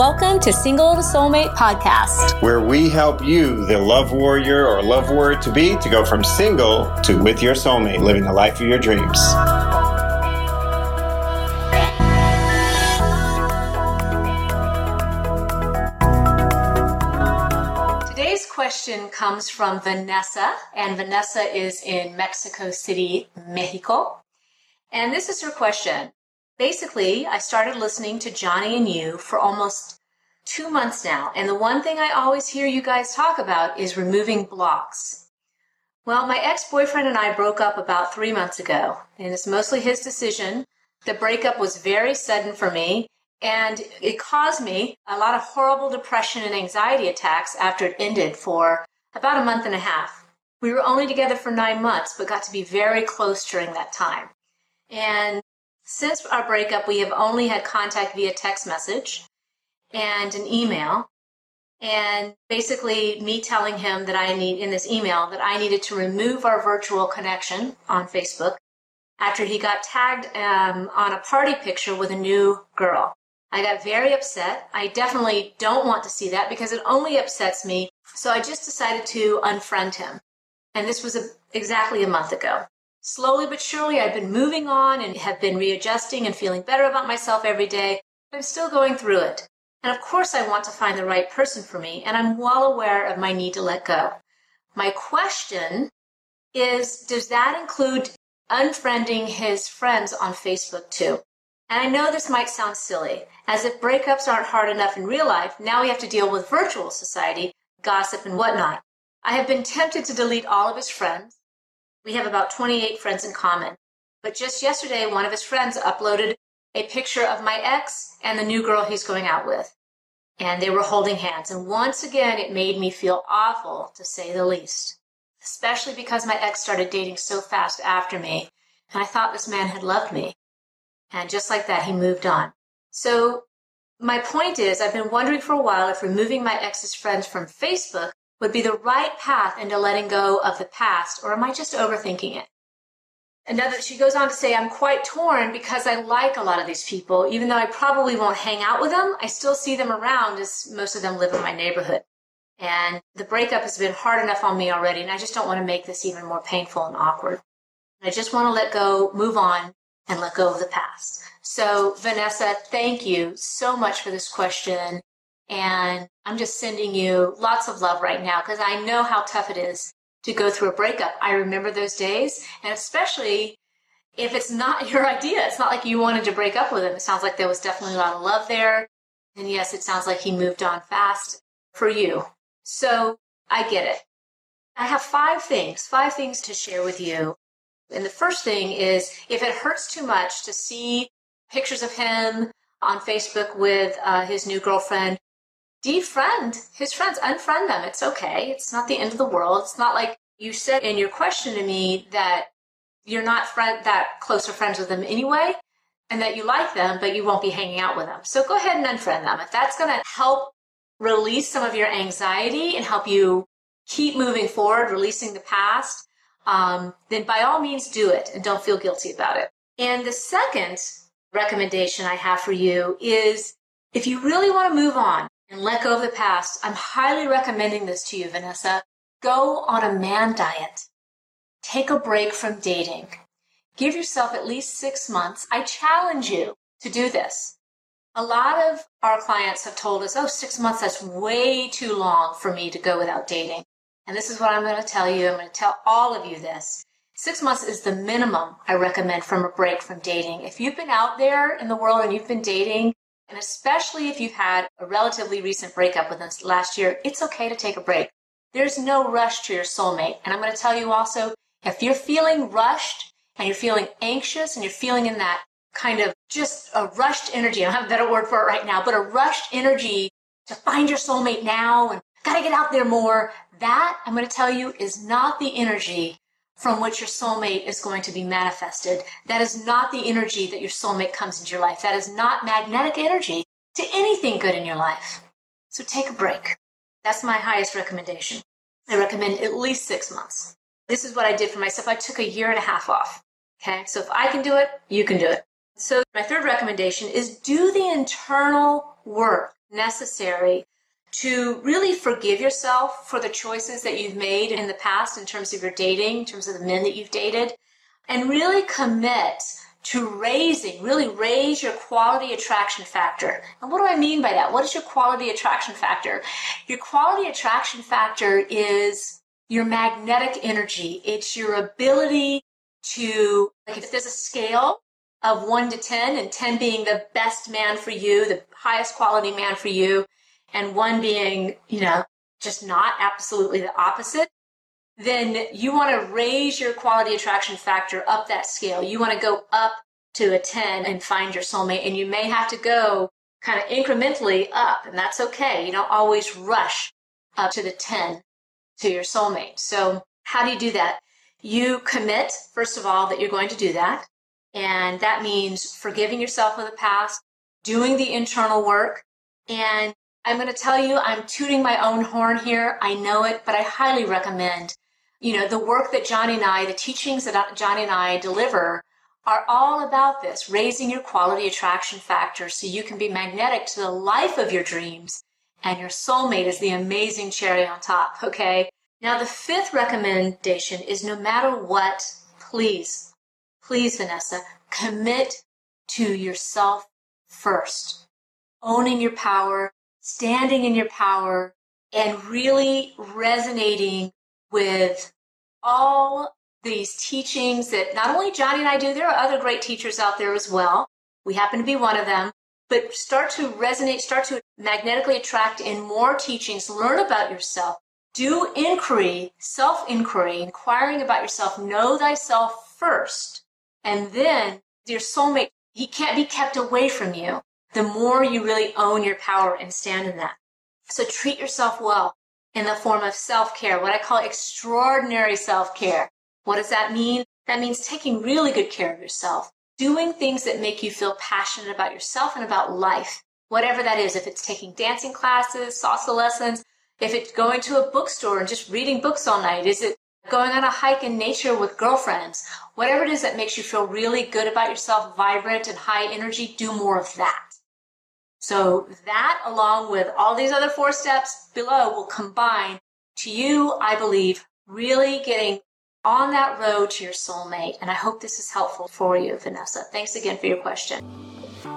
Welcome to Single to Soulmate podcast, where we help you, the love warrior or love warrior to be, to go from single to with your soulmate, living the life of your dreams. Today's question comes from Vanessa, and Vanessa is in Mexico City, Mexico. And this is her question basically, I started listening to Johnny and you for almost two months now. And the one thing I always hear you guys talk about is removing blocks. Well, my ex boyfriend and I broke up about three months ago, and it's mostly his decision. The breakup was very sudden for me, and it caused me a lot of horrible depression and anxiety attacks after it ended for about a month and a half. We were only together for nine months, but got to be very close during that time. And since our breakup, we have only had contact via text message and an email. And basically, me telling him that I need, in this email, that I needed to remove our virtual connection on Facebook after he got tagged um, on a party picture with a new girl. I got very upset. I definitely don't want to see that because it only upsets me. So I just decided to unfriend him. And this was a, exactly a month ago. Slowly but surely, I've been moving on and have been readjusting and feeling better about myself every day. I'm still going through it. And of course, I want to find the right person for me, and I'm well aware of my need to let go. My question is Does that include unfriending his friends on Facebook too? And I know this might sound silly, as if breakups aren't hard enough in real life, now we have to deal with virtual society, gossip, and whatnot. I have been tempted to delete all of his friends, we have about 28 friends in common. But just yesterday, one of his friends uploaded a picture of my ex and the new girl he's going out with. And they were holding hands. And once again, it made me feel awful, to say the least. Especially because my ex started dating so fast after me. And I thought this man had loved me. And just like that, he moved on. So my point is, I've been wondering for a while if removing my ex's friends from Facebook would be the right path into letting go of the past, or am I just overthinking it? Another, she goes on to say, I'm quite torn because I like a lot of these people. Even though I probably won't hang out with them, I still see them around as most of them live in my neighborhood. And the breakup has been hard enough on me already, and I just don't want to make this even more painful and awkward. I just want to let go, move on, and let go of the past. So, Vanessa, thank you so much for this question. And I'm just sending you lots of love right now because I know how tough it is to go through a breakup. I remember those days, and especially if it's not your idea. It's not like you wanted to break up with him. It sounds like there was definitely a lot of love there. And yes, it sounds like he moved on fast for you. So I get it. I have five things, five things to share with you. And the first thing is if it hurts too much to see pictures of him on Facebook with uh, his new girlfriend, defriend his friends, unfriend them. It's okay. It's not the end of the world. It's not like you said in your question to me that you're not friend that close of friends with them anyway, and that you like them, but you won't be hanging out with them. So go ahead and unfriend them. If that's going to help release some of your anxiety and help you keep moving forward, releasing the past, um, then by all means do it and don't feel guilty about it. And the second recommendation I have for you is if you really want to move on, and let go of the past, I'm highly recommending this to you, Vanessa. Go on a man diet. Take a break from dating. Give yourself at least six months. I challenge you to do this. A lot of our clients have told us, oh, six months, that's way too long for me to go without dating. And this is what I'm going to tell you. I'm going to tell all of you this. Six months is the minimum I recommend from a break from dating. If you've been out there in the world and you've been dating and especially if you've had a relatively recent breakup within the last year, it's okay to take a break. There's no rush to your soulmate. And I'm going to tell you also, if you're feeling rushed and you're feeling anxious and you're feeling in that kind of just a rushed energy, I don't have a better word for it right now, but a rushed energy to find your soulmate now and gotta get out there more, that I'm going to tell you is not the energy from which your soulmate is going to be manifested. That is not the energy that your soulmate comes into your life. That is not magnetic energy to anything good in your life. So take a break. That's my highest recommendation. I recommend at least six months. This is what I did for myself. I took a year and a half off. Okay. So if I can do it, you can do it. So my third recommendation is do the internal work. necessary to really forgive yourself for the choices that you've made in the past in terms of your dating, in terms of the men that you've dated, and really commit to raising, really raise your quality attraction factor. And what do I mean by that? What is your quality attraction factor? Your quality attraction factor is your magnetic energy. It's your ability to, like if there's a scale of one to 10 and 10 being the best man for you, the highest quality man for you, and one being, you know, just not absolutely the opposite, then you want to raise your quality attraction factor up that scale. You want to go up to a 10 and find your soulmate. And you may have to go kind of incrementally up, and that's okay. You don't always rush up to the 10 to your soulmate. So, how do you do that? You commit, first of all, that you're going to do that. And that means forgiving yourself of the past, doing the internal work, and I'm going to tell you, I'm tooting my own horn here. I know it, but I highly recommend, you know, the work that Johnny and I, the teachings that uh, Johnny and I deliver are all about this, raising your quality attraction factor so you can be magnetic to the life of your dreams and your soulmate is the amazing cherry on top. Okay. Now, the fifth recommendation is no matter what, please, please, Vanessa, commit to yourself first, owning your power, standing in your power and really resonating with all these teachings that not only Johnny and I do, there are other great teachers out there as well. We happen to be one of them, but start to resonate, start to magnetically attract in more teachings, learn about yourself, do inquiry, self inquiry, inquiring about yourself, know thyself first. And then your soulmate, he can't be kept away from you the more you really own your power and stand in that. So treat yourself well in the form of self care, what I call extraordinary self care. What does that mean? That means taking really good care of yourself, doing things that make you feel passionate about yourself and about life, whatever that is. If it's taking dancing classes, salsa lessons, if it's going to a bookstore and just reading books all night, is it going on a hike in nature with girlfriends, whatever it is that makes you feel really good about yourself, vibrant and high energy, do more of that. So that along with all these other four steps below will combine to you, I believe, really getting on that road to your soulmate. And I hope this is helpful for you, Vanessa. Thanks again for your question.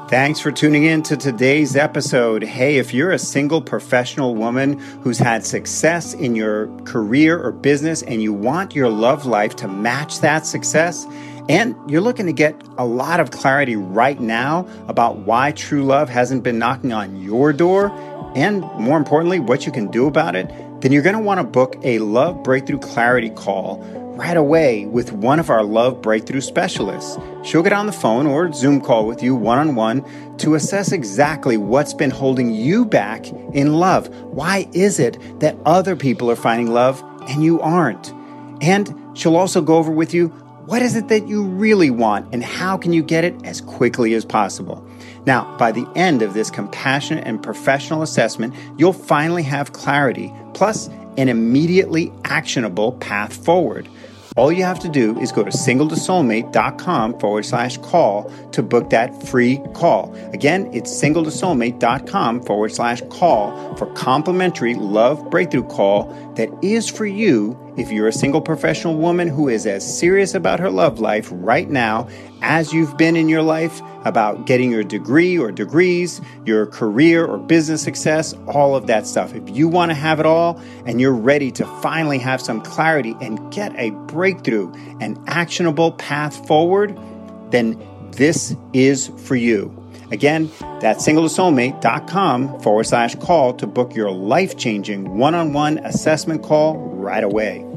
Thanks for tuning in to today's episode. Hey, if you're a single professional woman who's had success in your career or business and you want your love life to match that success, and you're looking to get a lot of clarity right now about why true love hasn't been knocking on your door, and more importantly, what you can do about it, then you're going to want to book a Love Breakthrough Clarity call right away with one of our Love Breakthrough specialists. She'll get on the phone or Zoom call with you one on one to assess exactly what's been holding you back in love. Why is it that other people are finding love and you aren't? And she'll also go over with you what is it that you really want and how can you get it as quickly as possible? Now, by the end of this compassionate and professional assessment, you'll finally have clarity, plus an immediately actionable path forward. All you have to do is go to singletosoulmate.com forward slash call to book that free call. Again, it's singletosoulmate.com forward slash call for complimentary love breakthrough call that is for you if you're a single professional woman who is as serious about her love life right now as you've been in your life about getting your degree or degrees, your career or business success, all of that stuff. If you want to have it all and you're ready to finally have some clarity and get a breakthrough, an actionable path forward, then this is for you. Again, that's singletosoulmate.com forward slash call to book your life changing one on one assessment call right away.